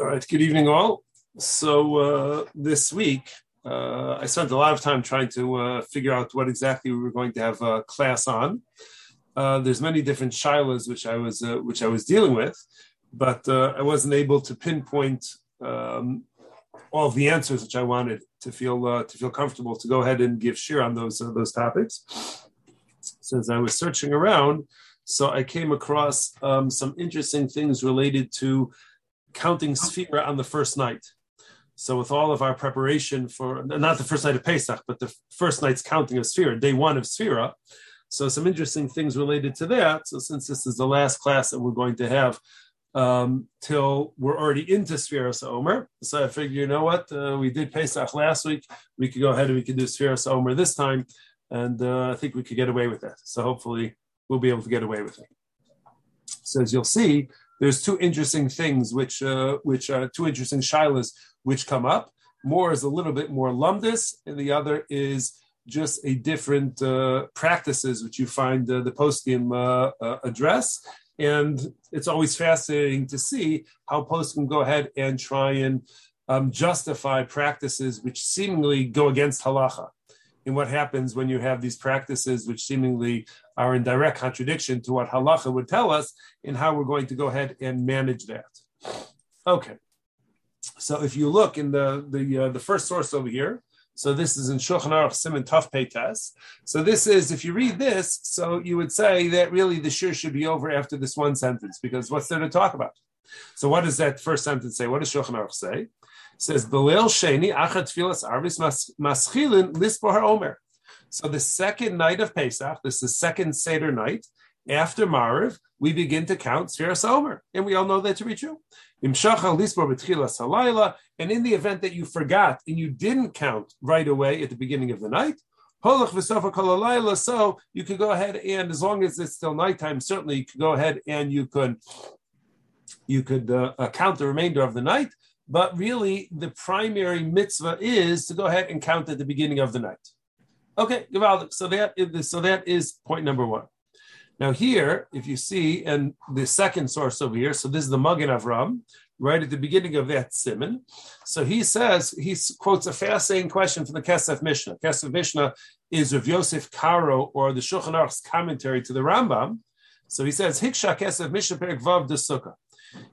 All right, good evening, all. So uh, this week, uh, I spent a lot of time trying to uh, figure out what exactly we were going to have a class on. Uh, there's many different shilas which I was uh, which I was dealing with, but uh, I wasn't able to pinpoint um, all the answers which I wanted to feel to feel comfortable to go ahead and give shir on those those topics. Since I was searching around, so I came across um, some interesting things related to counting Sphira on the first night. So with all of our preparation for not the first night of Pesach, but the first night's counting of Sphira, day one of Sphira. So some interesting things related to that. So since this is the last class that we're going to have um, till we're already into Sphira Omer, so I figure, you know what, uh, we did Pesach last week. We could go ahead and we could do Sphira Omer this time, and uh, I think we could get away with that. So hopefully we'll be able to get away with it. So as you'll see, there's two interesting things which uh, which are two interesting shilas which come up. More is a little bit more lumdis, and the other is just a different uh, practices which you find uh, the poskim uh, uh, address. And it's always fascinating to see how poskim go ahead and try and um, justify practices which seemingly go against halacha in what happens when you have these practices which seemingly are in direct contradiction to what halacha would tell us and how we're going to go ahead and manage that. Okay. So if you look in the the uh, the first source over here, so this is in Shulchan Aruch Simon Tuf Peitas. So this is, if you read this, so you would say that really the shir should be over after this one sentence because what's there to talk about? So what does that first sentence say? What does Shulchan Aruch say? Says Belil Sheni Achat Tfilas Arvis Maschilin Lispor Omer. So the second night of Pesach, this is the second Seder night, after Mariv, we begin to count Sfiras Omer. And we all know that to be true. And in the event that you forgot and you didn't count right away at the beginning of the night, so you could go ahead and as long as it's still nighttime, certainly you could go ahead and you could you could uh, count the remainder of the night. But really, the primary mitzvah is to go ahead and count at the beginning of the night. Okay, So that is, so that is point number one. Now here, if you see, and the second source over here, so this is the Magen Avram, right at the beginning of that simon. So he says, he quotes a fascinating question from the Kesef Mishnah. Kesef Mishnah is Rav Yosef Karo, or the Shulchan Aruch's commentary to the Rambam. So he says, Hiksha Kesef Mishnah Perik Vav de Sukkah.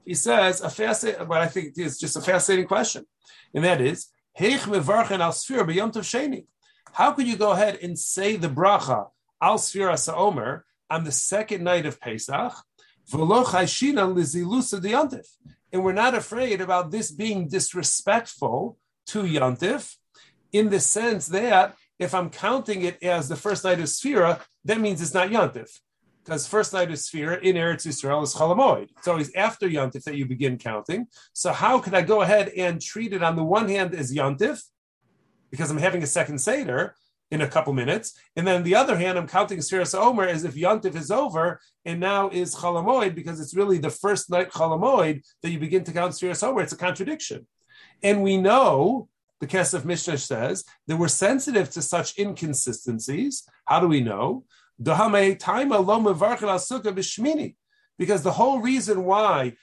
He says, a fascinating, but I think it's just a fascinating question. And that is. How could you go ahead and say the bracha al sfira sa'omer on the second night of Pesach, and we're not afraid about this being disrespectful to Yontif, in the sense that if I'm counting it as the first night of Sphira, that means it's not Yantif. Because first night of Sphira in Eretz Yisrael is Chalamoid. It's always after Yantif that you begin counting. So how could I go ahead and treat it on the one hand as Yantif, because I'm having a second Seder, in a couple minutes. And then on the other hand, I'm counting Sfiras Omer as if Yontif is over and now is Chalamoid because it's really the first night Chalamoid that you begin to count Sfiras Omer. It's a contradiction. And we know, the Kesef Mishnah says, that we're sensitive to such inconsistencies. How do we know? Because the whole reason why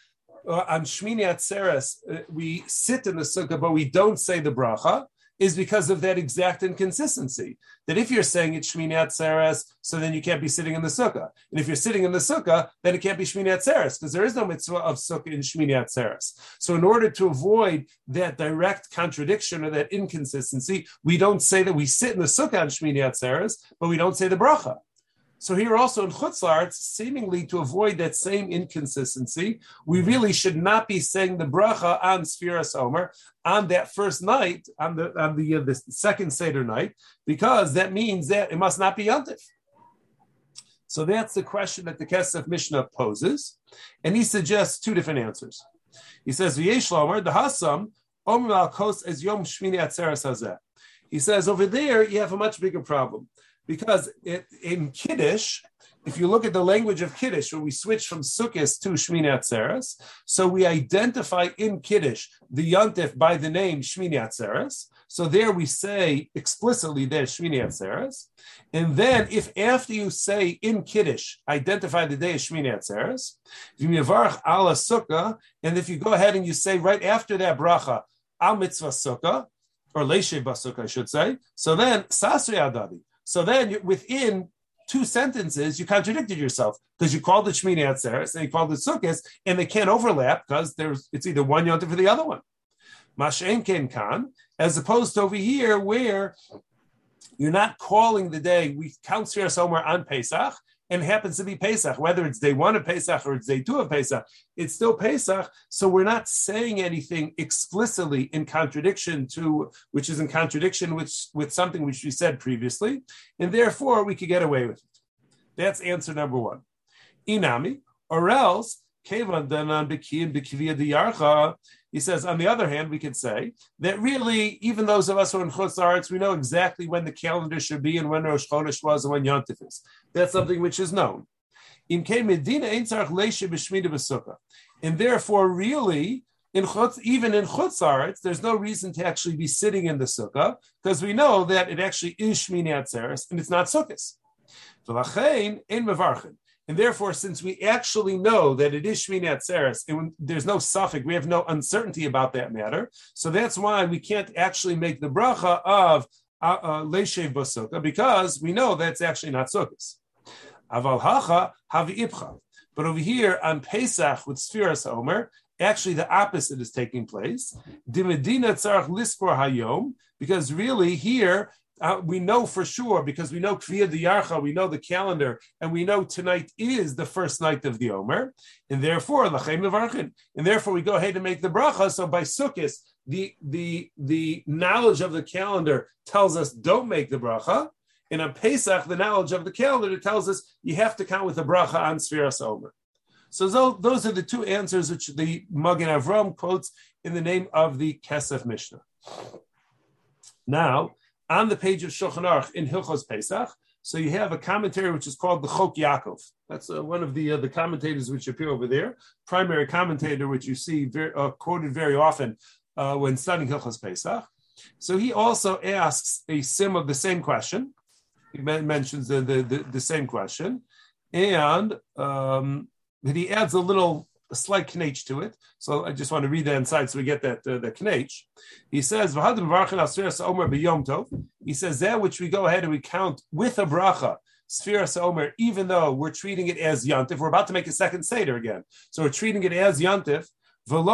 uh, on Shmini Atzeres uh, we sit in the sukkah, but we don't say the bracha, is because of that exact inconsistency. That if you're saying it's Shmini Atzeres, so then you can't be sitting in the sukkah. And if you're sitting in the sukkah, then it can't be Shmini Atzeres because there is no mitzvah of sukkah in Shmini Atzeres. So in order to avoid that direct contradiction or that inconsistency, we don't say that we sit in the sukkah on Shmini Atzeres, but we don't say the bracha. So here also in Chutzlar, seemingly to avoid that same inconsistency, we really should not be saying the bracha on Sfiras Omer on that first night, on the on the, uh, the second Seder night, because that means that it must not be Yontif. So that's the question that the Kesef Mishnah poses, and he suggests two different answers. He says, "V'yesh lomer the hasam omer al kos as yom shmini atzeres hazeh." He says over there you have a much bigger problem because it, in Kiddush, if you look at the language of Kiddush, where we switch from Sukkot to Shmini Atzeres, so we identify in Kiddush the Yontif by the name Shmini Atzeres. So there we say explicitly there's Shmini Atzeres. And then if after you say in Kiddush, identify the day of Shmini Atzeres, V'mivarach ala Sukkah, and if you go ahead and you say right after that bracha, al mitzvah Sukkah, or Leishe Basuk, I should say, so then Sasri Adadi. So then within two sentences, you contradicted yourself because you called it Shmini Atzeres and you called it Sukkot, and they can't overlap because there's it's either one yontif or the other one. Mashen Ken Kan, as opposed to over here where you're not calling the day we count Sfira somewhere on Pesach, and happens to be Pesach, whether it's day one of Pesach or it's day two of Pesach, it's still Pesach. So we're not saying anything explicitly in contradiction to, which is in contradiction with, with something which we said previously, and therefore we could get away with it. That's answer number one. Inami, or else Kevan Danan Bekiim Bekivia Diyarcha. He says, on the other hand, we could say that really, even those of us who are in Chutz we know exactly when the calendar should be and when Rosh Chodesh was and when Yontif is. That's something which is known. And therefore, really, in chutz, even in chutz there's no reason to actually be sitting in the sukkah because we know that it actually is shmini atzeres and it's not sukkahs. And therefore, since we actually know that it is Shmini Atzeres, and there's no safek, we have no uncertainty about that matter. So that's why we can't actually make the bracha of uh, uh, Leishev Basukah, because we know that's actually not Sukkot. Aval Hacha Havi. But over here on Pesach with Sfiras Omer, actually the opposite is taking place. Dimedina Tzarach Lispor Hayom, because really here uh, we know for sure because we know Kriya Diyarcha, we know the calendar, and we know tonight is the first night of the Omer, and therefore Lachem Nevarchin, and therefore we go ahead and make the bracha. So by Sukkot, the the the knowledge of the calendar tells us don't make the bracha, and on Pesach, the knowledge of the calendar tells us you have to count with the bracha on Sfiras Omer. So those are the two answers which the Magen Avram quotes in the name of the Kesef Mishnah. Now, on the page of Shulchan Aruch in Hilchos Pesach. So you have a commentary which is called the Chok Yaakov. That's uh, one of the uh, the commentators which appear over there. Primary commentator which you see very, uh, quoted very often uh, when studying Hilchos Pesach. So he also asks a sim of the same question. He mentions the, the, the, the same question, and um, he adds a little a slight knach to it. So I just want to read that inside so we get that uh, the knach. He says, He says that which we go ahead and we count with a bracha, Sfiras Omer, even though we're treating it as Yantif, we're about to make a second Seder again. So we're treating it as Yantif. And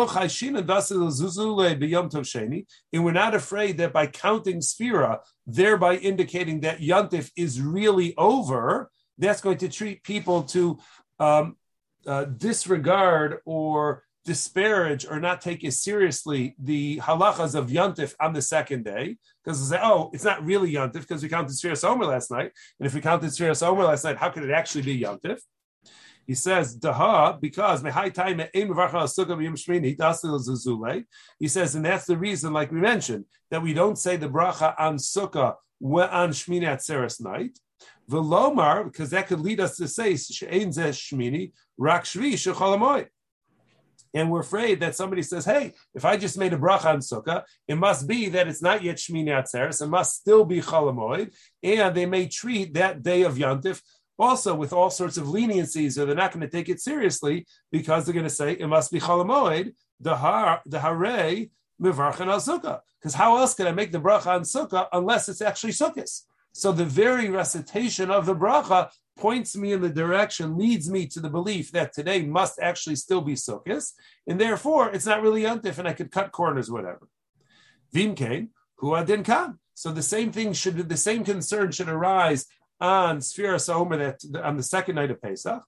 we're not afraid that by counting Sphira, thereby indicating that Yantif is really over, that's going to treat people to um, uh, disregard or disparage or not take as seriously the halachas of Yontif on the second day, because they say, oh, it's not really Yontif because we counted Sfiras Omer last night. And if we counted Sfiras Omer last night, how could it actually be Yontif? He says, Daha, because time he says, and that's the reason, like we mentioned, that we don't say the bracha on Sukkah on Shmini Atzeres night. Velomar, because that could lead us to say, Shmini, rak shvi And we're afraid that somebody says, hey, if I just made a bracha on sukkah, it must be that it's not yet Shmini Atzeres, it must still be Cholamoid, and they may treat that day of Yantif also with all sorts of leniencies, or they're not going to take it seriously because they're going to say it must be Cholamoid, the har the hare al sukkah. Because how else can I make the bracha on sukkah unless it's actually sukkahs? So the very recitation of the bracha points me in the direction, leads me to the belief that today must actually still be Sukkot, and therefore it's not really Yontif, and I could cut corners, whatever. Vimkein, who adin kam. So the same thing should, the same concern should arise on Sphira Omer that on the second night of Pesach.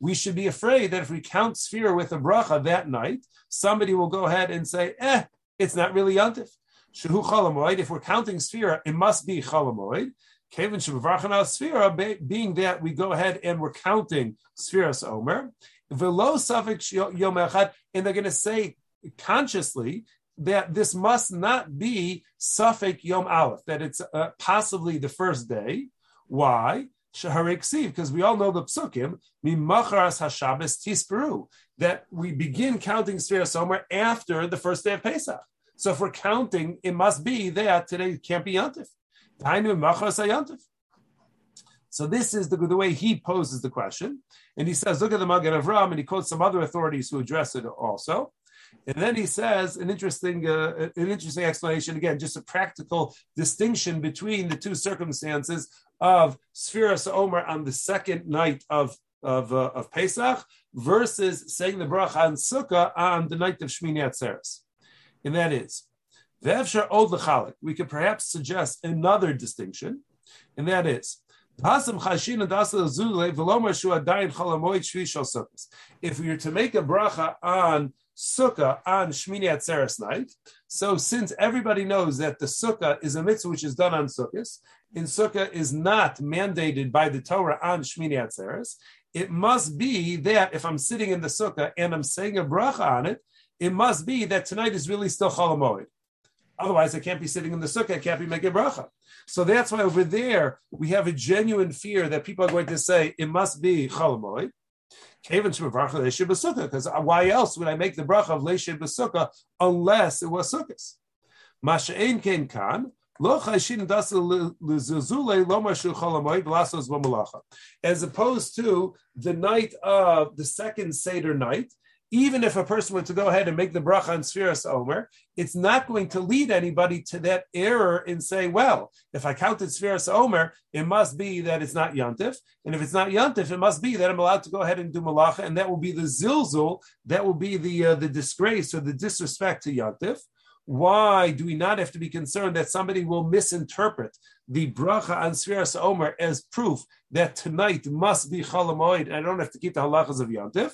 We should be afraid that if we count Sphira with a bracha that night, somebody will go ahead and say, "Eh, it's not really Yontif." Shehu. If we're counting Sphira, it must be Cholamoid. Kevin Shavarchanal Sphira, being that we go ahead and we're counting Sphiras Omer. Velo Safik Yom and they're going to say consciously that this must not be Safek Yom Aleph, that it's uh, possibly the first day. Why? Because we all know the psukim, Mimacharas Hashabbos Tisperu, that we begin counting Sfira Somer after the first day of Pesach. So if we're counting, it must be that today can't be Yantif. So this is the, the way he poses the question. And he says, look at the Magen Avram, and he quotes some other authorities who address it also. And then he says an interesting, uh, an interesting explanation again, just a practical distinction between the two circumstances of Sfiras Omer on the second night of of, uh, of Pesach versus saying the bracha on Sukkah on the night of Shmini Atzeres. And that is. We could perhaps suggest another distinction, and that is, if we were to make a bracha on sukkah on Shmini Atzeres night. So since everybody knows that the sukkah is a mitzvah which is done on sukkahs, and sukkah is not mandated by the Torah on Shmini Atzeres, it must be that if I'm sitting in the sukkah and I'm saying a bracha on it, it must be that tonight is really still Cholamoid. Otherwise, I can't be sitting in the sukkah, I can't be making bracha. So that's why over there we have a genuine fear that people are going to say it must be Cholamoid. Because why else would I make the bracha of Leishib Basukah unless it was Sukkahs? Masha'ain Ken Kan, as opposed to the night of the second Seder night, even if a person were to go ahead and make the bracha on Sfiras Omer, it's not going to lead anybody to that error in saying, well, if I counted Sfiras Omer, it must be that it's not Yantif. And if it's not Yantif, it must be that I'm allowed to go ahead and do Malacha. And that will be the Zilzul, that will be the, uh, the disgrace or the disrespect to Yantif. Why do we not have to be concerned that somebody will misinterpret the bracha on Sfiras Omer as proof that tonight must be Chalamoid and I don't have to keep the halachas of Yantif?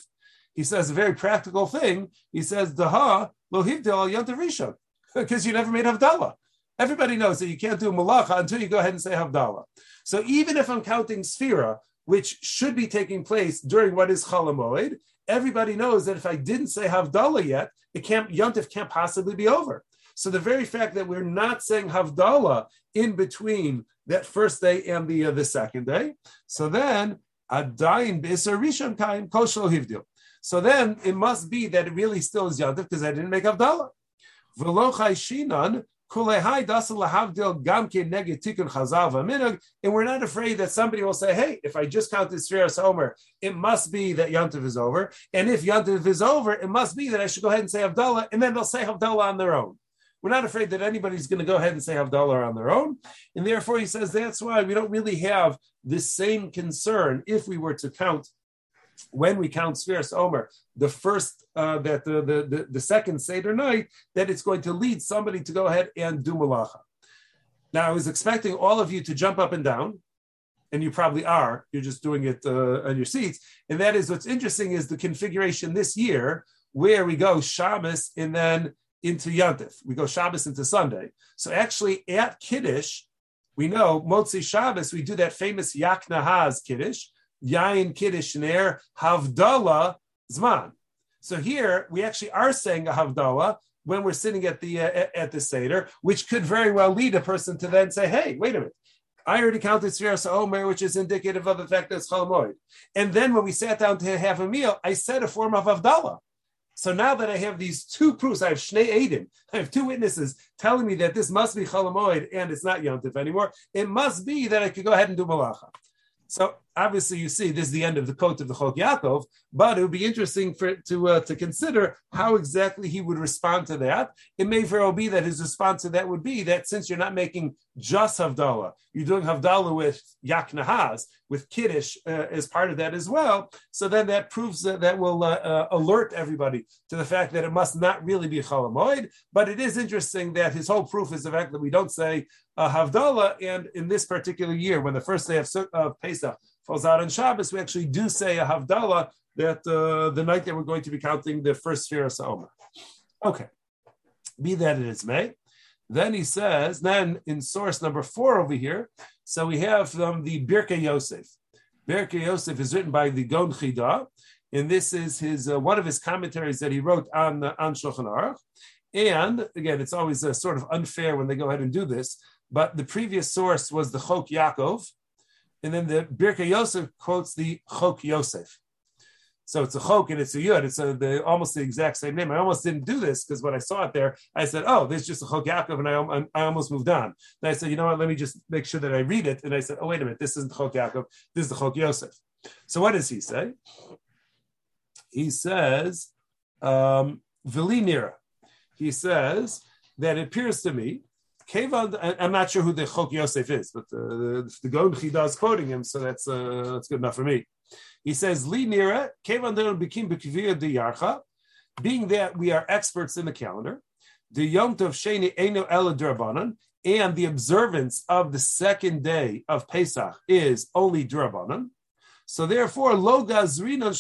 He says a very practical thing. He says, Daha lo hivdil yontav rishon, because you never made Havdalah. Everybody knows that you can't do malacha until you go ahead and say Havdalah. So even if I'm counting Sphira, which should be taking place during what is Chalamoid, everybody knows that if I didn't say Havdalah yet, it can't, can't possibly be over. So the very fact that we're not saying Havdalah in between that first day and the, uh, the second day, so then Adayin B'Isar Rishon Kaim Kol Hivdil. So then it must be that it really still is Yantif because I didn't make Avdallah. And we're not afraid that somebody will say, hey, if I just count this Sfiras Omer, it must be that Yantiv is over. And if Yantiv is over, it must be that I should go ahead and say Havdalah, and then they'll say Havdalah on their own. We're not afraid that anybody's going to go ahead and say Havdalah on their own. And therefore, he says that's why we don't really have the same concern if we were to count when we count Sfiras Omer, the first uh, that the, the, the the second Seder night, that it's going to lead somebody to go ahead and do malacha. Now, I was expecting all of you to jump up and down, and you probably are. You're just doing it uh, on your seats, and that is what's interesting is the configuration this year where we go Shabbos and then into Yantif. We go Shabbos into Sunday. So actually, at Kiddush, we know Motzi Shabbos, we do that famous Yak Nahaz Kiddush, Yain Kiddush Ner Havdalah Zman. So here we actually are saying a Havdalah when we're sitting at the uh, at the Seder, which could very well lead a person to then say, hey, wait a minute. I already counted Sfiras Omer, which is indicative of the fact that it's Chalamoid. And then when we sat down to have a meal, I said a form of Avdallah. So now that I have these two proofs, I have Shnei Adim, I have two witnesses telling me that this must be Chalamoid and it's not Yontif anymore. It must be that I could go ahead and do Malacha. So obviously, you see, this is the end of the quote of the Chok Yaakov, but it would be interesting for to uh, to consider how exactly he would respond to that. It may very well be that his response to that would be that since you're not making just Havdalah, you're doing Havdalah with Yak Nahaz, with Kiddush uh, as part of that as well. So then that proves that that will uh, uh alert everybody to the fact that it must not really be Chalamoid. But it is interesting that his whole proof is the fact that we don't say uh, Havdalah. And in this particular year, when the first day of, of Pesach on Shabbos, we actually do say a Havdalah that uh, the night that we're going to be counting the first sphere of Omer. Okay, be that it is may. Then he says, then in source number four over here, so we have from the Birke Yosef. Birke Yosef is written by the Gon Chida, and this is his uh, one of his commentaries that he wrote on uh, on Shulchan Aruch. And again, it's always a sort of unfair when they go ahead and do this. But the previous source was the Chok Yaakov, and then the Birka Yosef quotes the Chok Yosef. So it's a chok and it's a yud. It's a, the, almost the exact same name. I almost didn't do this because when I saw it there, I said, "Oh, this is just a chok Yaakov," and I, I almost moved on. Then I said, "You know what? Let me just make sure that I read it." And I said, "Oh, wait a minute. This isn't chok Yaakov. This is the chok Yosef." So what does he say? He says, um, "Vili He says that it appears to me I'm not sure who the Chok Yosef is, but uh, the Gon Chida is quoting him, so that's uh, that's good enough for me. He says, Li Nira, Kevan Bikim Bekivir de Yarcha, being that we are experts in the calendar, the Yom Tov Sheni Eno Ela Durabanan, and the observance of the second day of Pesach is only Durabanan. So therefore, lo gazrinan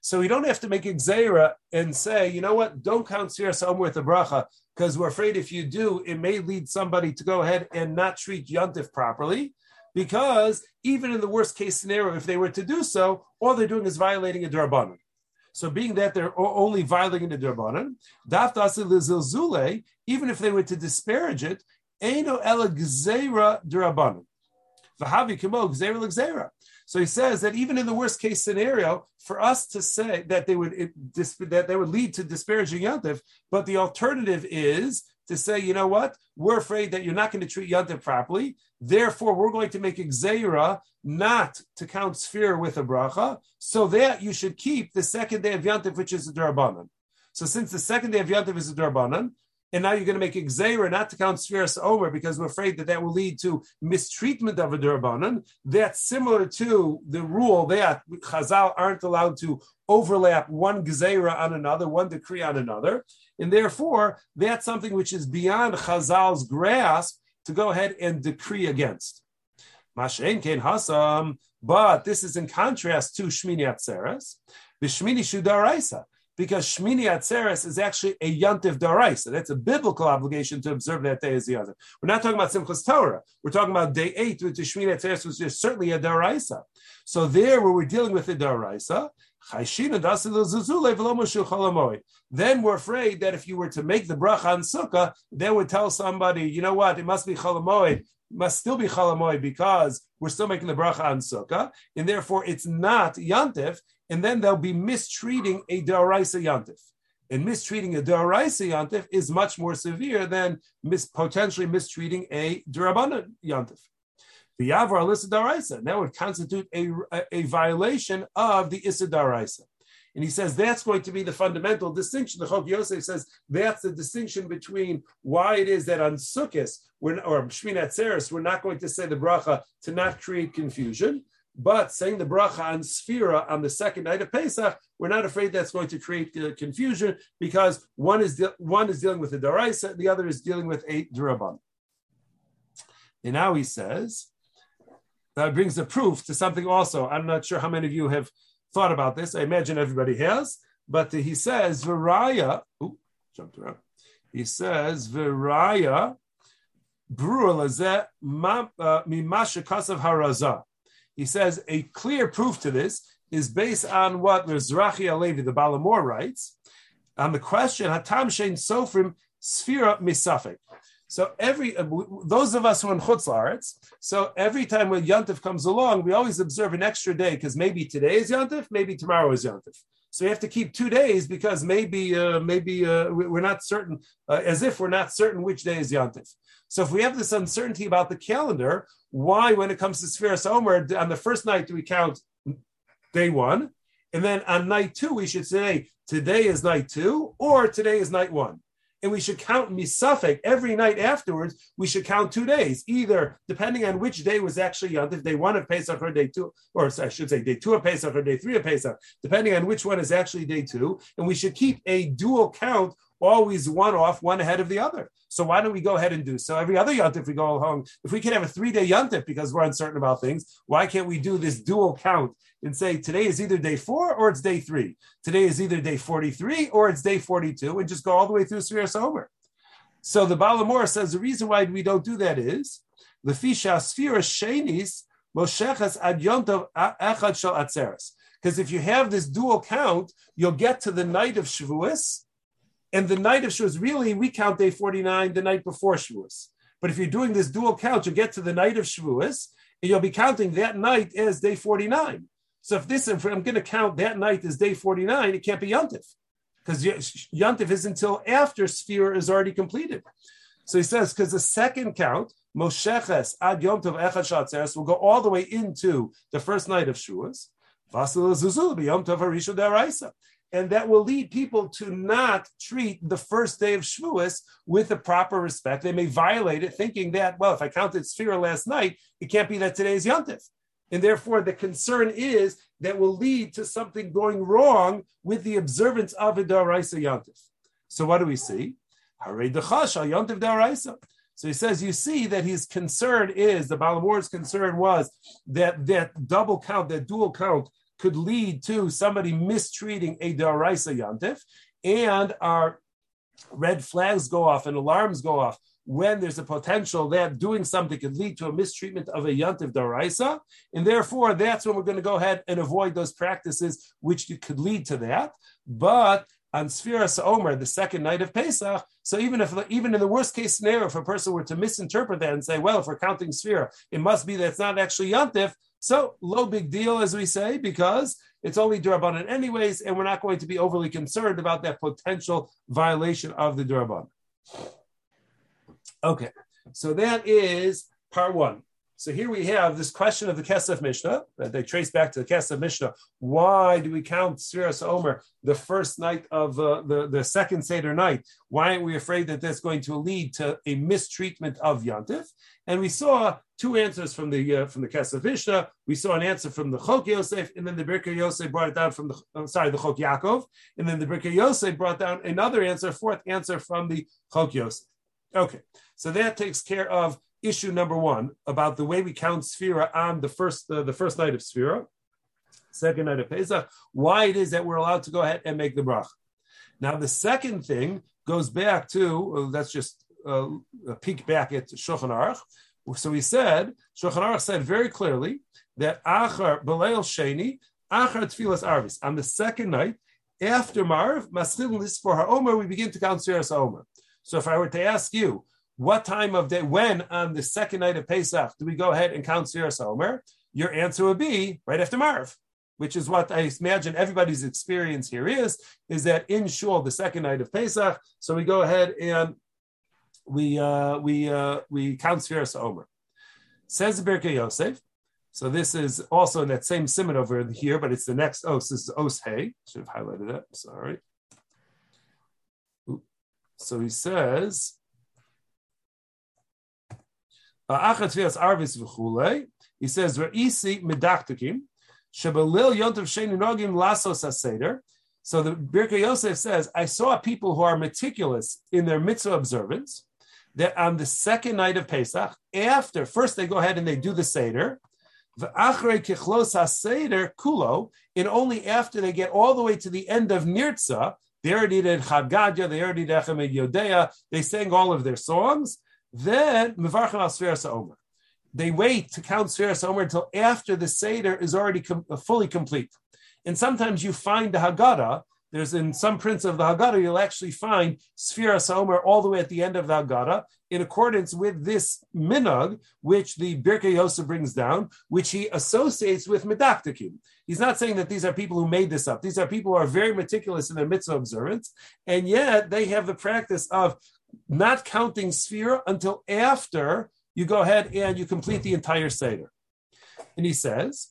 So we don't have to make a and say, you know what, don't count Sir Omer with a bracha, because we're afraid if you do, it may lead somebody to go ahead and not treat Yontif properly. Because even in the worst case scenario, if they were to do so, all they're doing is violating a Durabanan. So being that they're only violating the Durabanan, daf dasil even if they were to disparage it, Eino ela gzeira Durabanan. So he says that even in the worst case scenario, for us to say that they would it, that they would lead to disparaging Yantiv, but the alternative is to say, you know what, we're afraid that you're not going to treat Yantiv properly. Therefore, we're going to make Gzeira not to count sphere with a bracha, so that you should keep the second day of Yantiv, which is a Durabanan. So since the second day of Yantiv is a Durabanan, and now you're going to make Gzeira not to count spheres over because we're afraid that that will lead to mistreatment of a Durbanan. That's similar to the rule that Chazal aren't allowed to overlap one Gzeira on another, one decree on another. And therefore, that's something which is beyond Chazal's grasp to go ahead and decree against. Mashen Ken Hasam, but this is in contrast to Shmini Atzeres, the Shmini Shudaraisa because Shmini Atzeres is actually a Yantiv Daraisa. That's a biblical obligation to observe that day as the other. We're not talking about Simchas Torah. We're talking about day eight, which is Shmini Atzeres, which is certainly a Daraisa. So there, where we're dealing with the Daraisa, then we're afraid that if you were to make the bracha on sukkah, then would tell somebody, you know what, it must be chalamoid, must still be chalamoid because we're still making the bracha on sukkah, and therefore it's not yantif, and then they'll be mistreating a Daraisa Yantif. And mistreating a Daraisa Yantif is much more severe than mis- potentially mistreating a Durabana Yantif. The Yavar Alisa Daraisa, that would constitute a, a, violation of the Issa Daraisa. And he says that's going to be the fundamental distinction. The Chok Yosef says that's the distinction between why it is that on Sukkot, or Shmini Atzeres, we're not going to say the bracha to not create confusion. But saying the bracha on Sphira on the second night of Pesach, we're not afraid that's going to create uh, confusion because one is de- one is dealing with a daraisa, the other is dealing with a duraban. And now he says that brings a proof to something also. I'm not sure how many of you have thought about this. I imagine everybody has, but he says Viraya. Ooh, jumped around. He says Viraya. Brua uh, mimasha kasav harazah. He says a clear proof to this is based on what Mizrahi Alevi, the Balamor, writes on the question Hatam Shein Sofrim Sfira Misafik. So every those of us who are in Chutz so every time when Yantif comes along, we always observe an extra day because maybe today is Yantif, maybe tomorrow is Yantif. So we have to keep two days because maybe uh, maybe uh, we're not certain, uh, as if we're not certain which day is Yantif. So if we have this uncertainty about the calendar, why, when it comes to Spheres Omer, on the first night do we count day one? And then on night two, we should say today is night two or today is night one. And we should count misafek every night afterwards. We should count two days, either depending on which day was actually Yontif, day one of Pesach or day two, or I should say day two of Pesach or day three of Pesach, depending on which one is actually day two. And we should keep a dual count always one off, one ahead of the other. So why don't we go ahead and do so? Every other yontif we go home. If we can have a three day yontif because we're uncertain about things, why can't we do this dual count and say today is either day four or it's day three? Today is either day 43 or it's day 42 and just go all the way through Sfiras Omer. So the Balamor says the reason why we don't do that is the Fisha Sfira Shenis Moshechas Ad Yontov Echad Shal Atzeres. Because if you have this dual count, you'll get to the night of Shavuos And the night of Shavuos, really, we count day 49 the night before Shavuos. But if you're doing this dual count, you'll get to the night of Shavuos, and you'll be counting that night as day 49. So if this, if I'm going to count that night as day 49, it can't be Yontif because Yontif is until after Sphere is already completed. So he says, because the second count, Mosheches ad Yom Tov Echad Shatzeres, will go all the way into the first night of Shavuos. And that will lead people to not treat the first day of Shavuos with the proper respect. They may violate it, thinking that, well, if I counted Sphere last night, it can't be that today is Yontif. And therefore, the concern is that will lead to something going wrong with the observance of a Daraisa Yantif. So what do we see? So he says, you see that his concern is, the Balamor's concern was that that double count, that dual count could lead to somebody mistreating a Daraisa Yantif, and our red flags go off and alarms go off when there's a potential that doing something could lead to a mistreatment of a yantiv daraisa, and therefore that's when we're going to go ahead and avoid those practices which could lead to that. But on Sfiras Omer, the second night of Pesach, so even if even in the worst case scenario, if a person were to misinterpret that and say, well, if we're counting Sfira, it must be that it's not actually yantiv. So low big deal, as we say, because it's only durabanan anyways, and we're not going to be overly concerned about that potential violation of the durabanan. Okay, so that is part one. So here we have this question of the Kesef Mishnah that they trace back to the Kesef Mishnah. Why do we count Siras Omer the first night of uh, the, the second Seder night? Why aren't we afraid that that's going to lead to a mistreatment of Yantif? And we saw two answers from the uh, from the Kesef Mishnah. We saw an answer from the Chok Yosef, and then the Birka Yosef brought it down from the sorry the Chok Yaakov, and then the Birka Yosef brought down another answer, fourth answer from the Chok Yosef. Okay, so that takes care of issue number one about the way we count Sphira on the first uh, the first night of Sphira, second night of Pesach, why it is that we're allowed to go ahead and make the brach. Now the second thing goes back to uh, let's just uh, peek back at Shulchan Aruch. So he said Shulchan Aruch said very clearly that Achar Beleil Sheni Achar Tfilas Arvis on the second night after Marv Maschil for her Omer we begin to count Sfiras Omer. So if I were to ask you, what time of day, when on the second night of Pesach do we go ahead and count Sfiras Omer? Your answer would be right after Marv, which is what I imagine everybody's experience here is, is that in Shul, the second night of Pesach, so we go ahead and we uh, we uh, we count Sfiras Omer. Says the Birkei Yosef. So this is also in that same simon over here, but it's the next os. This is os hey. Should have highlighted that. Sorry. So he says, he says, Re'isi yontav sheni nogim lasos aseder. So the Birka Yosef says, I saw people who are meticulous in their mitzvah observance, that on the second night of Pesach, after, first they go ahead and they do the Seder, kulo, and only after they get all the way to the end of Nirtza, they already did Chad Gadya, they already did Echem Yodea, they sang all of their songs. Then Mevarchem al Sfiras Omer. They wait to count Sfiras Omer until after the Seder is already com- uh, fully complete. And sometimes you find the Haggadah, there's in some prints of the Haggadah, you'll actually find Sfiras Omer all the way at the end of the Haggadah, in accordance with this minag, which the Birkei Yosef brings down, which he associates with medaktikim. He's not saying that these are people who made this up. These are people who are very meticulous in their mitzvah observance, and yet they have the practice of not counting sphere until after you go ahead and you complete the entire Seder. And he says,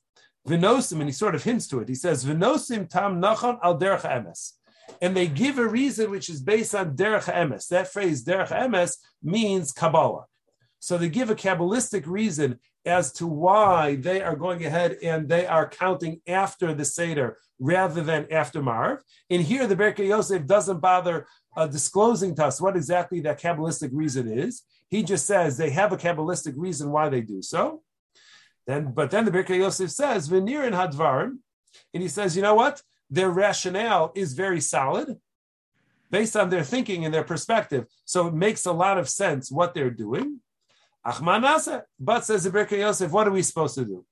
Vinosim, and he sort of hints to it. He says, Vinosim tam nachon al derech emes. And they give a reason which is based on derech emes. That phrase, derech emes, means Kabbalah. So they give a Kabbalistic reason as to why they are going ahead and they are counting after the Seder rather than after Marv. And here the Berkei Yosef doesn't bother uh, disclosing to us what exactly that Kabbalistic reason is. He just says they have a Kabbalistic reason why they do so. Then, but then the Birkei Yosef says, Venir in Hadvarim, and he says, you know what? Their rationale is very solid based on their thinking and their perspective. So it makes a lot of sense what they're doing. But says the Birkei Yosef, what are we supposed to do?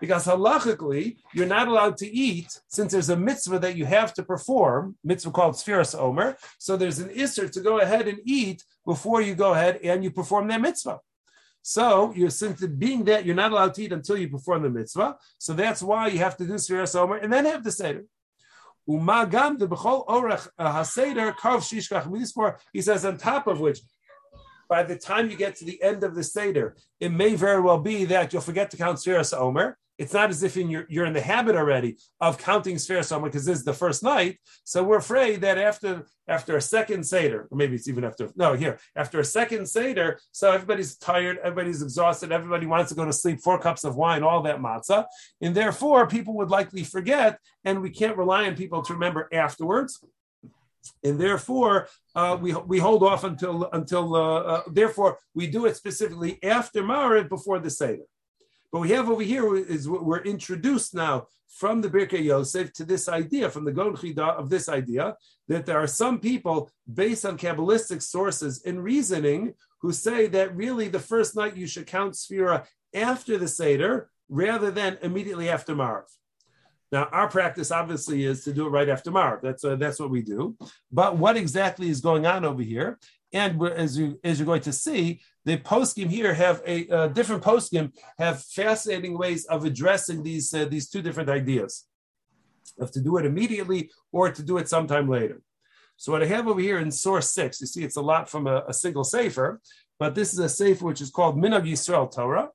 Because halachically, you're not allowed to eat since there's a mitzvah that you have to perform, mitzvah called Sfiras Omer. So there's an isser to go ahead and eat before you go ahead and you perform that mitzvah. So you're since being that you're not allowed to eat until you perform the mitzvah. So that's why you have to do Sfiras Omer and then have the Seder. Uh, he says, on top of which, by the time you get to the end of the Seder, it may very well be that you'll forget to count Sfiras Omer. It's not as if in you're, you're in the habit already of counting Sfiras Omer because this is the first night. So we're afraid that after after a second Seder, or maybe it's even after, no, here, after a second Seder, so everybody's tired, everybody's exhausted, everybody wants to go to sleep, four cups of wine, all that matzah. And therefore, people would likely forget, and we can't rely on people to remember afterwards and therefore uh, we we hold off until until uh, uh, therefore we do it specifically after Maariv before the Seder. But we have over here is what we're introduced now from the Birkei Yosef to this idea, from the Gon Chida of this idea, that there are some people based on Kabbalistic sources and reasoning who say that really the first night you should count Sphira after the Seder rather than immediately after Maariv. Now, our practice obviously is to do it right after Marv. That's uh, that's what we do. But what exactly is going on over here? And as you as you're going to see, the poskim here have a uh, different poskim have fascinating ways of addressing these uh, these two different ideas of to do it immediately or to do it sometime later. So what I have over here in source six, you see, it's a lot from a, a single sefer, but this is a sefer which is called Minhag Yisrael Torah.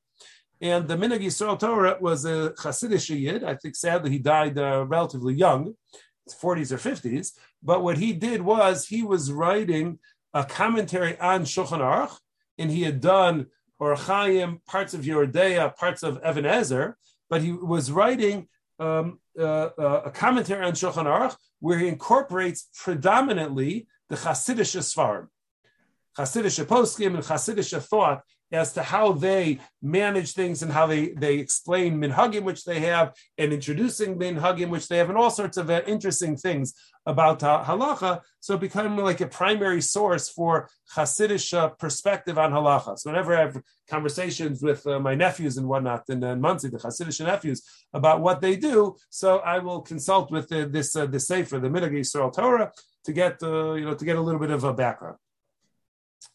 And the Minhag Yisrael Torah was a Hasidic Yid. I think sadly he died uh, relatively young, 40s or 50s. But what he did was he was writing a commentary on Shulchan Aruch, and he had done Orachayim, parts of Yeridea, parts of Even HaEzer, but he was writing um, uh, uh, a commentary on Shulchan Aruch where he incorporates predominantly the Hasidic Sfarim. Hasidic poskim and Hasidic thought as to how they manage things and how they, they explain minhagim, which they have, and introducing minhagim, which they have, and all sorts of uh, interesting things about uh, halacha. So it became like a primary source for Hasidic uh, perspective on halacha. So whenever I have conversations with uh, my nephews and whatnot, and uh, the Hasidic nephews, about what they do, so I will consult with the, this uh, the Sefer, the Minhag Yisrael Torah, to get you know to get a little bit of a background.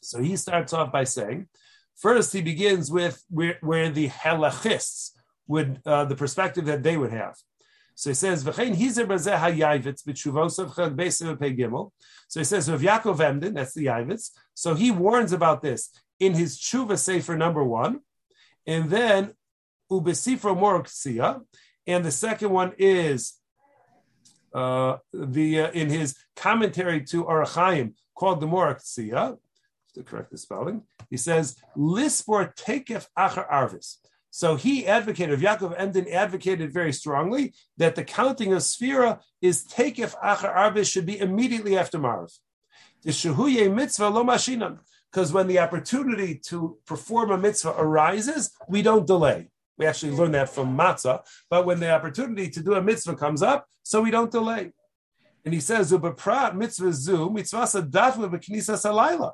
So he starts off by saying First, he begins with where, where the halachists would, uh, the perspective that they would have. So he says, V'chein hizer bazeh hayayvitz b'tshuvosav chag beisiv gimel. So he says, of Yaakov Emden, that's the Yavitz. So he warns about this in his tshuva sefer number one. And then ubesifra moroksia. And the second one is uh, the uh, in his commentary to Arachayim called the Moraksia, to correct the spelling. He says, Lispor tekef acher arvis. So he advocated, Yaakov Emden advocated very strongly that the counting of Sphira is tekef acher arvis should be immediately after Marv. The shehuye mitzvah lo mashinan. Because when the opportunity to perform a mitzvah arises, we don't delay. We actually learn that from matzah. But when the opportunity to do a mitzvah comes up, so we don't delay. And he says, mitzvah zu mitzvah b'knisa salayla.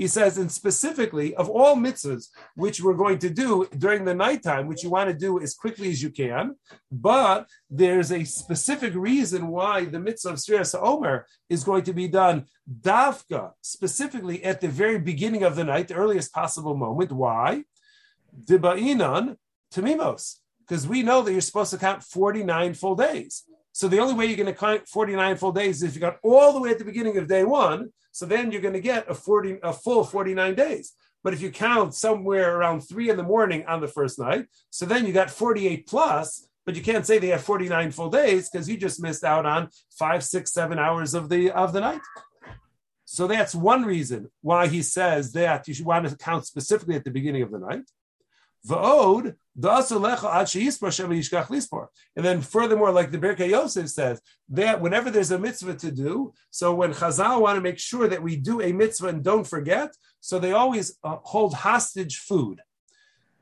He says, and specifically of all mitzvahs which we're going to do during the nighttime, which you want to do as quickly as you can, but there's a specific reason why the mitzvah of Sriya Omer is going to be done davka, specifically at the very beginning of the night, the earliest possible moment. Why? Diba'inan tamimos, because we know that you're supposed to count 49 full days. So the only way you're going to count 49 full days is if you got all the way at the beginning of day one. So then you're going to get a 40, a full 49 days. But if you count somewhere around three in the morning on the first night, so then you got 48 plus, but you can't say they have 49 full days because you just missed out on five, six, seven hours of the of the night. So that's one reason why he says that you should want to count specifically at the beginning of the night. V'od, and then furthermore, like the Birkei Yosef says, that whenever there's a mitzvah to do, so when Chazal want to make sure that we do a mitzvah and don't forget, so they always uh, hold hostage food.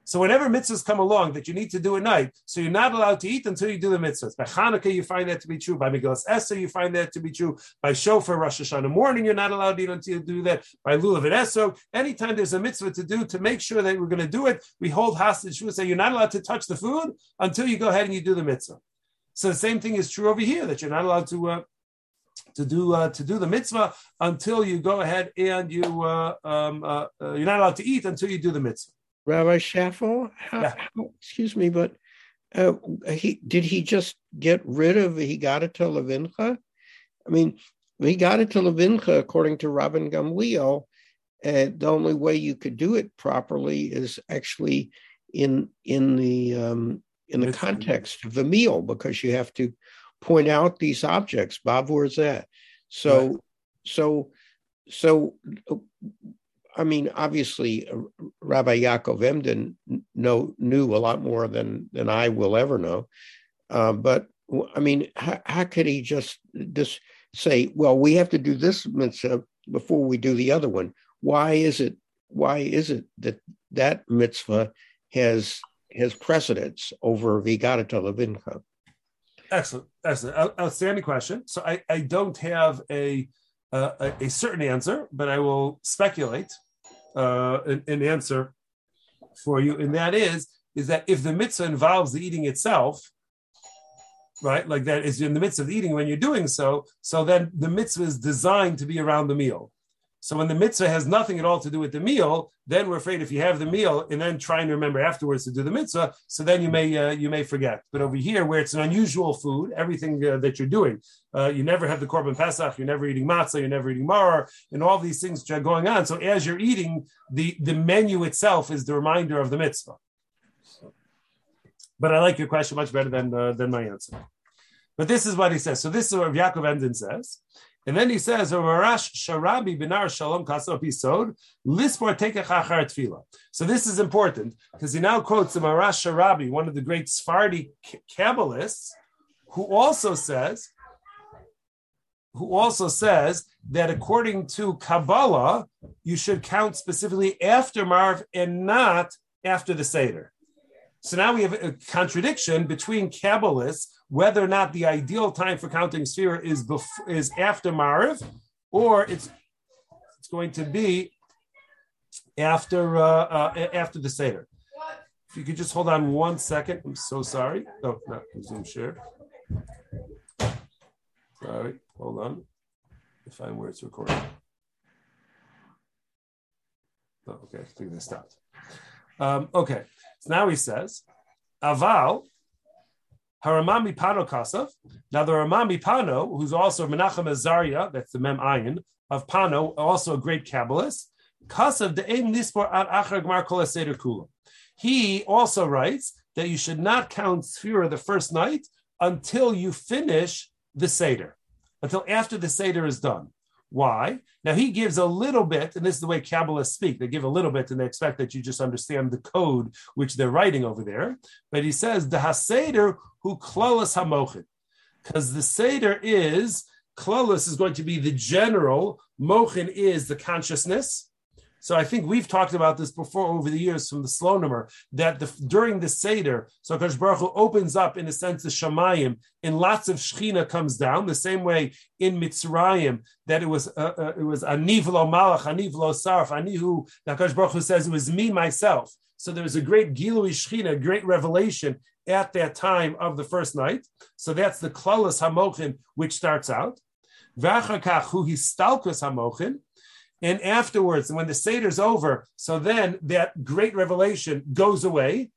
So whenever mitzvahs come along that you need to do at night, so you're not allowed to eat until you do the mitzvahs. By Hanukkah, you find that to be true. By Megillas Esther, you find that to be true. By Shofar, Rosh Hashanah morning, you're not allowed to eat until you do that. By Lulav and Esrog, anytime there's a mitzvah to do to make sure that we're going to do it, we hold hostage. We say you're not allowed to touch the food until you go ahead and you do the mitzvah. So the same thing is true over here that you're not allowed to. Uh, to do uh, to do the mitzvah until you go ahead and you uh, um, uh, uh you're not allowed to eat until you do the mitzvah. Rabbi Schaffel, how, yeah. how, excuse me, but uh, he did he just get rid of he got it to Levincha? I mean, he got it to Levincha according to Rabban Gamliel. Uh, the only way you could do it properly is actually in in the um, in the context of the meal because you have to point out these objects. Bob, where's that? So, right. so, so I mean, obviously, uh, Rabbi Yaakov Emden know, knew a lot more than than I will ever know. Uh, but I mean, how, how, could he just just say, "Well, we have to do this mitzvah before we do the other one"? Why is it? Why is it that that mitzvah has has precedence over Vigata Levincha? Excellent, excellent, outstanding question. So I, I don't have a, uh, a, a certain answer, but I will speculate uh, an, an, answer for you, and that is is that if the mitzvah involves the eating itself, right, like that is in the midst of eating when you're doing so, so then the mitzvah is designed to be around the meal. So when the mitzvah has nothing at all to do with the meal, then we're afraid if you have the meal and then trying to remember afterwards to do the mitzvah, so then you may uh, you may forget. But over here, where it's an unusual food, everything uh, that you're doing, uh, you never have the korban pesach, you're never eating matzah, you're never eating maror, and all these things are going on. So as you're eating, the the menu itself is the reminder of the mitzvah. But I like your question much better than uh, than my answer. But this is what he says. So this is what Yaakov Emden says. And then he says, Marash Sharabi Binar Shalom Lispor Tekechachar Tfila. So this is important because he now quotes the Marash Sharabi, one of the great Sephardi Kabbalists, who also says, who also says that according to Kabbalah, you should count specifically after Mariv and not after the Seder. So now we have a contradiction between Kabbalists whether or not the ideal time for counting Sphira is before, is after Mariv, or it's it's going to be after uh, uh, after the Seder. If you could just hold on one second, I'm so sorry. Oh, not resume share. Sorry, hold on. Find where it's recording. Oh, okay, I think this stopped. Um, okay, so now he says, Aval Haramami Pano Kasav. Now the Ramami Pano, who's also Menachem Azaria, that's the Mem Ayin of Pano, also a great Kabbalist. Kasav de'em nispor ad achar gmar kol kula. He also writes that you should not count Sphira the first night until you finish the Seder, until after the Seder is done. Why? Now he gives a little bit, and this is the way Kabbalists speak. They give a little bit and they expect that you just understand the code which they're writing over there. But he says the Haseder who klolas hamochin, because the Seder is klolas is going to be the general, mochin is the consciousness, so I think we've talked about this before over the years from the Slow that the, during the Seder, so Akash Baruch Hu opens up in a sense the Shamayim, and lots of Shechina comes down, the same way in Mitzrayim that it was uh, uh, it was Anivlo Malach, Anivlo Sarf, Anihu, Akash Baruch Hu says it was me, myself. So there was a great Gilui Shechina, great revelation at that time of the first night. So that's the Klalas Hamochin, which starts out. V'achakach histalkus Hamochin, and afterwards, when the Seder's over, so then that great revelation goes away.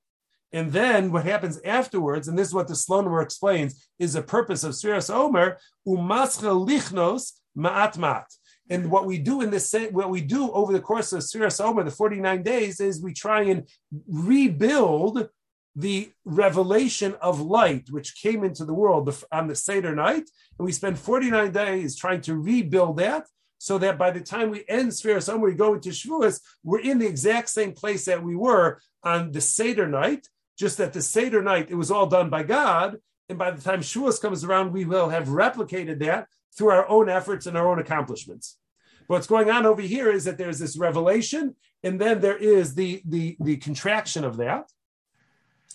And then what happens afterwards, and this is what the Slonim explains, is the purpose of Sfiras Omer, umascha lichnos ma'at mat. And what we do in this, what we do over the course of Sfiras Omer, the 49 days, is we try and rebuild the revelation of light which came into the world on the Seder night. And we spend 49 days trying to rebuild that so that by the time we end Sfiras Omer, we go into Shavuos, we're in the exact same place that we were on the Seder night, just that the Seder night, it was all done by God. And by the time Shavuos comes around, we will have replicated that through our own efforts and our own accomplishments. What's going on over here is that there's this revelation, and then there is the, the, the contraction of that.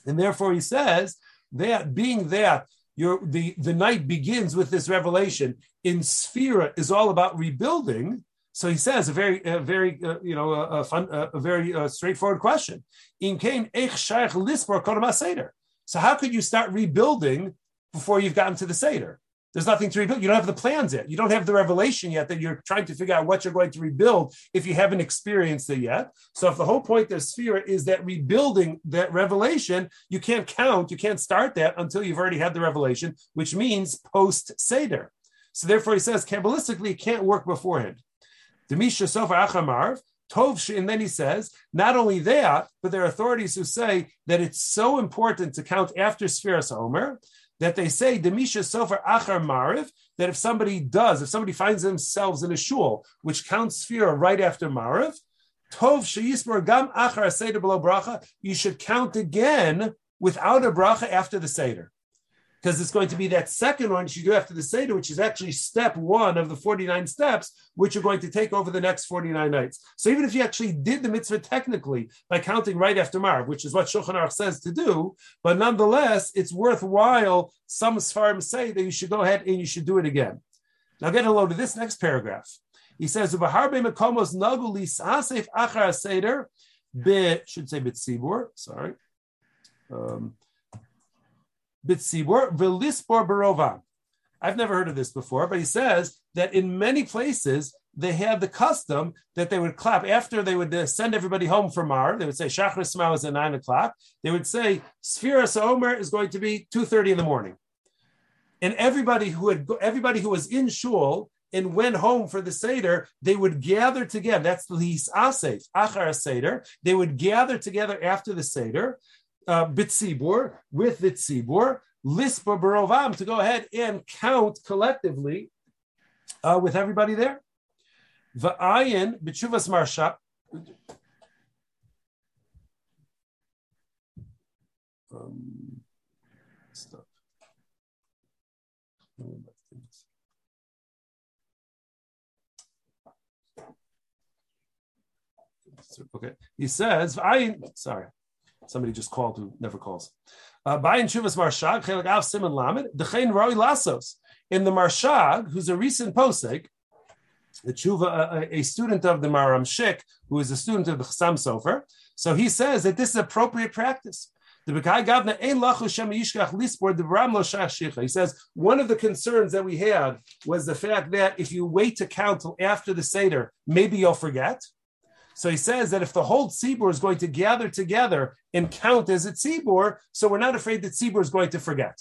And therefore, he says that being that your, the, the night begins with this revelation in Sphira is all about rebuilding. So he says a very, a very, uh, you know, a, a fun, a, a very uh, straightforward question. In Cain, So how could you start rebuilding before you've gotten to the Seder? There's nothing to rebuild. You don't have the plans yet. You don't have the revelation yet that you're trying to figure out what you're going to rebuild if you haven't experienced it yet. So if the whole point of Sphira is that rebuilding that revelation, you can't count, you can't start that until you've already had the revelation, which means post Seder. So therefore he says, Kabbalistically, it can't work beforehand. Demisha Sofa Achamarv, Tov, and then he says, not only that, but there are authorities who say that it's so important to count after Sfiras Omer that they say demisha sofer achar mariv that if somebody does, if somebody finds themselves in a shul which counts sphira right after mariv, tov sheyismor gam achar seder below bracha, you should count again without a bracha after the seder because it's going to be that second one you do after the Seder, which is actually step one of the 49 steps, which you're going to take over the next 49 nights. So even if you actually did the mitzvah technically by counting right after Mariv, which is what Shulchan Aruch says to do, but nonetheless, it's worthwhile. Some Sfarim say that you should go ahead and you should do it again. Now get a load of this next paragraph. He says, makomos nagu lisasef achar seder, should say bitzibur, sorry. Um, bitzibur v'lispor barova. I've never heard of this before, but he says that in many places they had the custom that they would clap after they would uh, send everybody home from Mar. They would say Shachar Smau is at nine o'clock. They would say Sphira Omer is going to be two thirty in the morning, and everybody who had everybody who was in shul and went home for the Seder, they would gather together. That's the Lis Asef, Achar Seder. They would gather together after the Seder uh, bitzibur with the tzibur lispa barovam to go ahead and count collectively uh, with everybody there. Va'ayin b'tshuvas marsha. Um. Okay, he says, "I sorry." Somebody just called who never calls. Uh, Bayin Shuvas Marshag, Chelik Av Simon Lamed, Dechain Roi Lasos. In the Marshag, who's a recent posek, the tshuva, a, a, student of the Maram Shik, who is a student of the Chassam Sofer. So he says that this is appropriate practice. He says one of the concerns that we had was the fact that if you wait to count till after the Seder, maybe you'll forget. So he says that if the whole tzibur is going to gather together and count as a tzibur, so we're not afraid that tzibur is going to forget.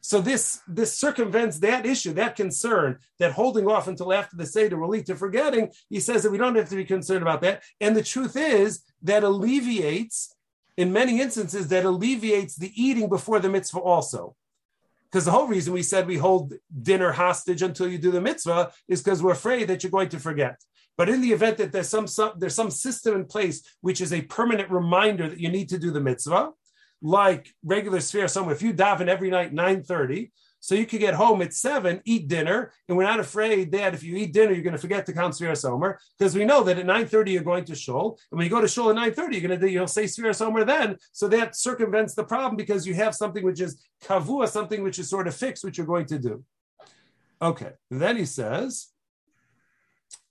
So this this circumvents that issue, that concern that holding off until after the seder will lead to forgetting. He says that we don't have to be concerned about that. And the truth is that alleviates, in many instances, that alleviates the eating before the mitzvah also. Because the whole reason we said we hold dinner hostage until you do the mitzvah is because we're afraid that you're going to forget. But in the event that there's some, some, there's some system in place which is a permanent reminder that you need to do the mitzvah, like regular sphere somewhere. If you daven every night 9:30, so you could get home at seven, eat dinner, and we're not afraid that if you eat dinner, you're going to forget to count Sfiras Omer, because we know that at 9:30 you're going to shul, and when you go to shul at 9:30, you're going to you'll say Sfiras Omer then. So that circumvents the problem because you have something which is kavua, something which is sort of fixed, which you're going to do. Okay, then he says.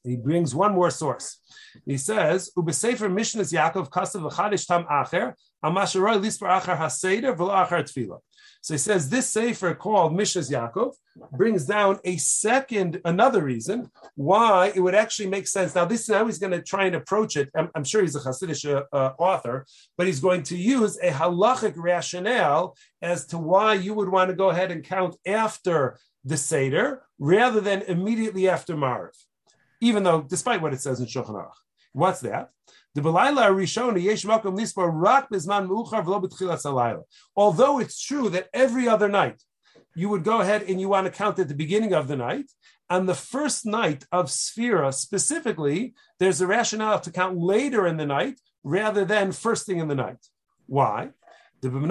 He brings one more source. He says, "Ubesefer Mishnah Yaakov Kasav V'Chadish Tam Acher Amasharoi Lispar Acher Haseder V'Lo Acher Tefillah." So he says this sefer called Mishnah Yaakov brings down a second, another reason why it would actually make sense. Now, this now he's going to try and approach it. I'm, I'm sure he's a Hasidic uh, uh, author, but he's going to use a halachic rationale as to why you would want to go ahead and count after the Seder rather than immediately after Mariv even though, despite what it says in Shulchan Aruch. What's that? Although it's true that every other night you would go ahead and you want to count at the beginning of the night, on the first night of Sphira specifically, there's a rationale to count later in the night rather than first thing in the night. Why? Because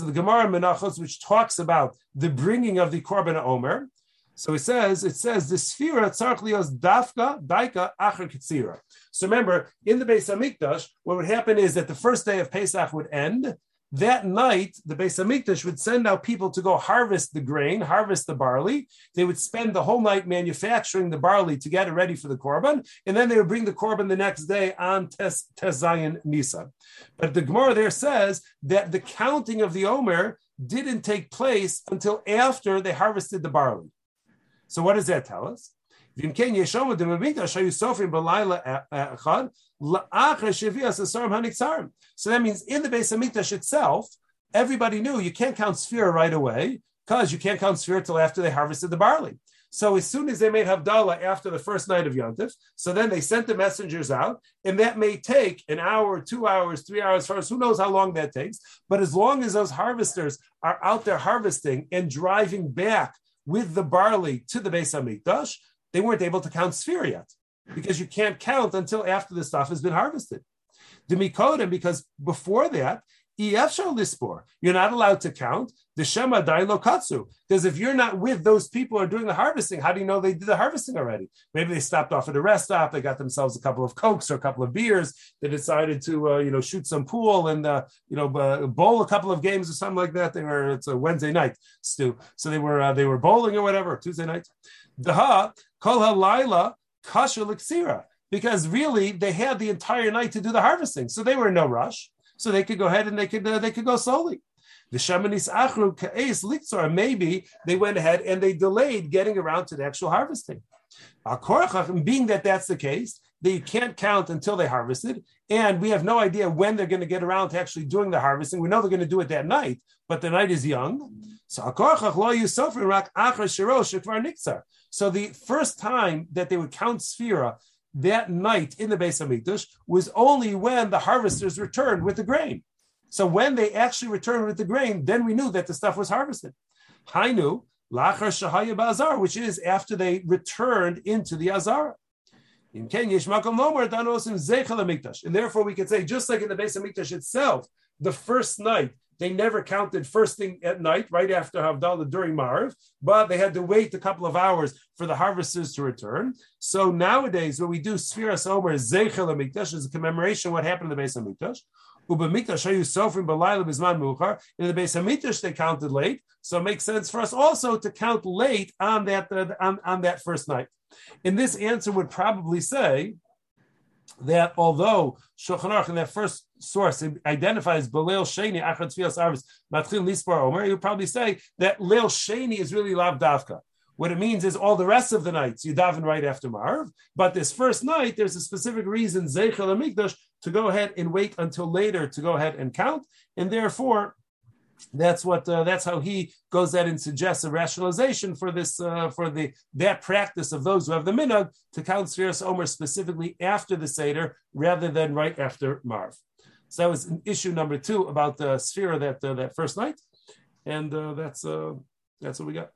of the Gemara Menachos, which talks about the bringing of the Korban Omer, So it says, it says the sphera tzarchlios dafka daika acher kitzira. So remember, in the Beis Hamikdash, what would happen is that the first day of Pesach would end. That night, the Beis Hamikdash would send out people to go harvest the grain, harvest the barley. They would spend the whole night manufacturing the barley to get it ready for the korban, and then they would bring the korban the next day on Tes, Tes Zion Nisa. But the Gemara there says that the counting of the Omer didn't take place until after they harvested the barley. So what does that tell us? So that means in the Beis Hamikdash itself, everybody knew you can't count sphira right away because you can't count sphira till after they harvested the barley. So as soon as they made Havdalah after the first night of Yontif, so then they sent the messengers out, and that may take an hour, two hours, three hours, first, who knows how long that takes. But as long as those harvesters are out there harvesting and driving back with the barley to the Beis Hamikdash, they weren't able to count sphira yet because you can't count until after the stuff has been harvested. Demikodim, because before that, you're not allowed to count the Shema Dailo. Because if you're not with those people who are doing the harvesting, how do you know they did the harvesting already? Maybe they stopped off at a rest stop, they got themselves a couple of cokes or a couple of beers, they decided to uh, you know shoot some pool and uh, you know bowl a couple of games or something like that. They were it's a Wednesday night, Stu. So they were uh, they were bowling or whatever, Tuesday night. Daha Kol Halayla Kasha Lixira. Because really they had the entire night to do the harvesting. So they were in no rush so they could go ahead and they could uh, they could go slowly. The shamanis achru ka'es litzor, maybe they went ahead and they delayed getting around to the actual harvesting. Being that that's the case, you can't count until they harvested, and we have no idea when they're going to get around to actually doing the harvesting. We know they're going to do it that night, but the night is young. So So the first time that they would count Sphira that night in the Beis Hamikdash was only when the harvesters returned with the grain. So when they actually returned with the grain, then we knew that the stuff was harvested. Hainu lachar shahaya bazar, which is after they returned into the azara. In Kenya, and therefore, we could say, just like in the Beis Hamikdash itself, the first night they never counted first thing at night, right after Havdalah during Mariv, but they had to wait a couple of hours for the harvesters to return. So nowadays, when we do Sfiras Omer Zeichel Mikdash is a commemoration of what happened in the Beis Hamikdash. Ubamikdash Hayu Sofrim Balayla Bisman Muchar. In the Beis Hamikdash, they counted late, so it makes sense for us also to count late on that uh, on, on that first night. And this answer would probably say that although Shulchan Aruch in that first source identifies Belil Sheni Achad Tfilas Arvis Matchil Nispar Omer, you probably say that Leil Sheni is really Lav Davka. What it means is all the rest of the nights you daven right after Mariv, but this first night there's a specific reason Zeichel Amikdash to go ahead and wait until later to go ahead and count, and therefore that's what uh, that's how he goes ahead and suggests a rationalization for this uh, for the that practice of those who have the minhag to count Sfiras Omer specifically after the Seder rather than right after Mariv. So that was issue number two about the sphere that uh, that first night, and uh, that's uh, that's what we got.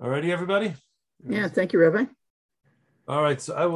Alrighty, everybody. Yeah, thank you, Rabbi. All right, so I will.